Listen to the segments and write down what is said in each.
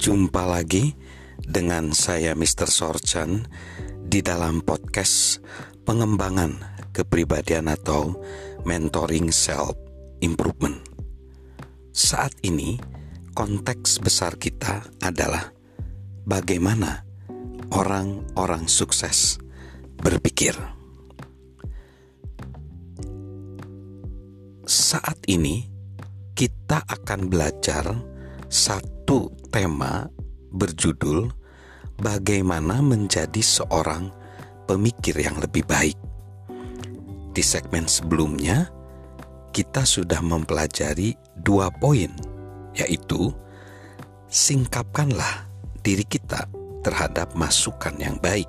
Jumpa lagi dengan saya Mr. Sorchan di dalam podcast pengembangan kepribadian atau mentoring self improvement. Saat ini konteks besar kita adalah bagaimana orang-orang sukses berpikir. Saat ini kita akan belajar satu tema berjudul "Bagaimana Menjadi Seorang Pemikir yang Lebih Baik". Di segmen sebelumnya, kita sudah mempelajari dua poin, yaitu singkapkanlah diri kita terhadap masukan yang baik,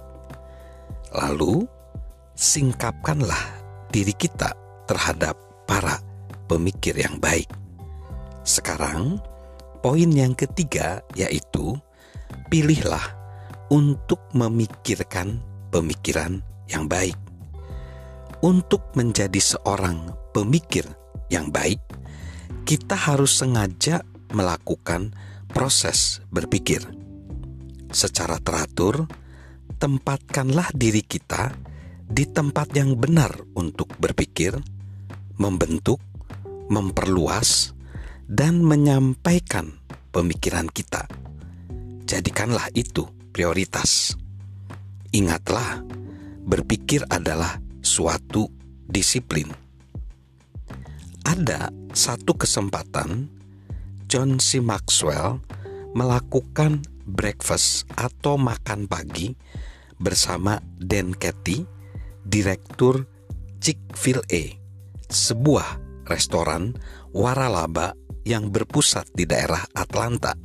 lalu singkapkanlah diri kita terhadap para pemikir yang baik. Sekarang, Poin yang ketiga yaitu pilihlah untuk memikirkan pemikiran yang baik. Untuk menjadi seorang pemikir yang baik, kita harus sengaja melakukan proses berpikir. Secara teratur, tempatkanlah diri kita di tempat yang benar untuk berpikir, membentuk, memperluas, dan menyampaikan pemikiran kita. Jadikanlah itu prioritas. Ingatlah, berpikir adalah suatu disiplin. Ada satu kesempatan, John C. Maxwell melakukan breakfast atau makan pagi bersama Dan Cathy, direktur Chick-fil-A, sebuah restoran waralaba yang berpusat di daerah Atlanta.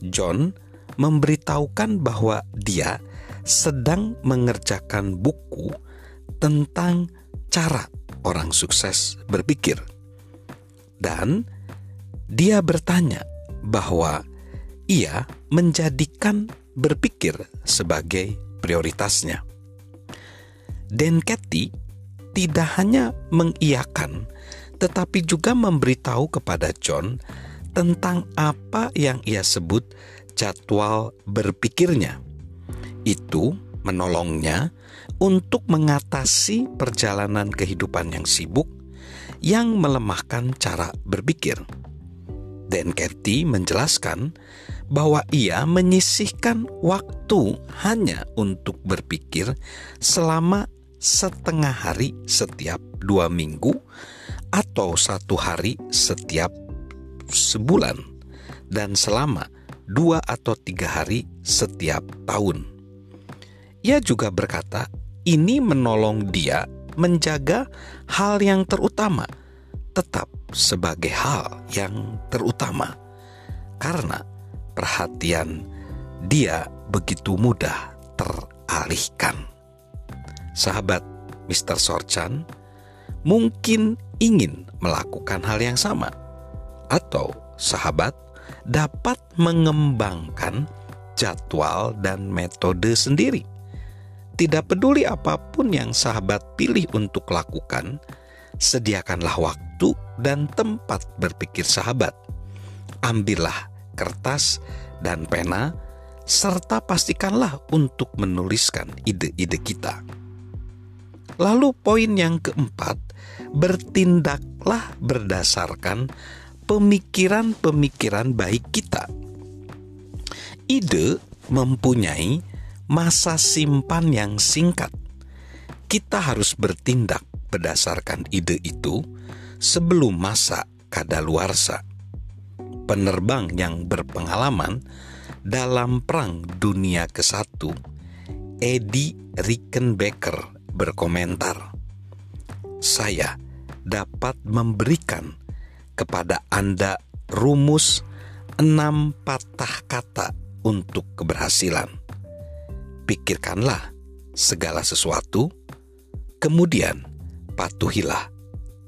John memberitahukan bahwa dia sedang mengerjakan buku tentang cara orang sukses berpikir. Dan dia bertanya bahwa ia menjadikan berpikir sebagai prioritasnya. Dan Cathy tidak hanya mengiyakan tetapi juga memberitahu kepada John tentang apa yang ia sebut jadwal berpikirnya. Itu menolongnya untuk mengatasi perjalanan kehidupan yang sibuk yang melemahkan cara berpikir. Dan Kathy menjelaskan bahwa ia menyisihkan waktu hanya untuk berpikir selama setengah hari setiap dua minggu atau satu hari setiap sebulan dan selama dua atau tiga hari setiap tahun. Ia juga berkata, ini menolong dia menjaga hal yang terutama tetap sebagai hal yang terutama karena perhatian dia begitu mudah teralihkan. Sahabat Mr. Sorchan, mungkin ingin melakukan hal yang sama, atau sahabat dapat mengembangkan jadwal dan metode sendiri. Tidak peduli apa pun yang sahabat pilih untuk lakukan, sediakanlah waktu dan tempat berpikir sahabat. Ambillah kertas dan pena, serta pastikanlah untuk menuliskan ide-ide kita. Lalu, poin yang keempat bertindaklah berdasarkan pemikiran-pemikiran baik kita. Ide mempunyai masa simpan yang singkat. Kita harus bertindak berdasarkan ide itu sebelum masa kadaluarsa. Penerbang yang berpengalaman dalam Perang Dunia ke-1, Eddie Rickenbacker berkomentar, saya dapat memberikan kepada Anda rumus enam patah kata untuk keberhasilan. Pikirkanlah segala sesuatu, kemudian patuhilah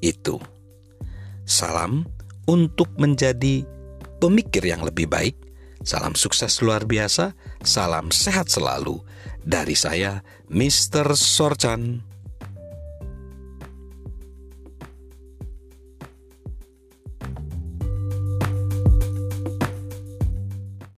itu. Salam untuk menjadi pemikir yang lebih baik. Salam sukses luar biasa, salam sehat selalu dari saya, Mr. Sorchan.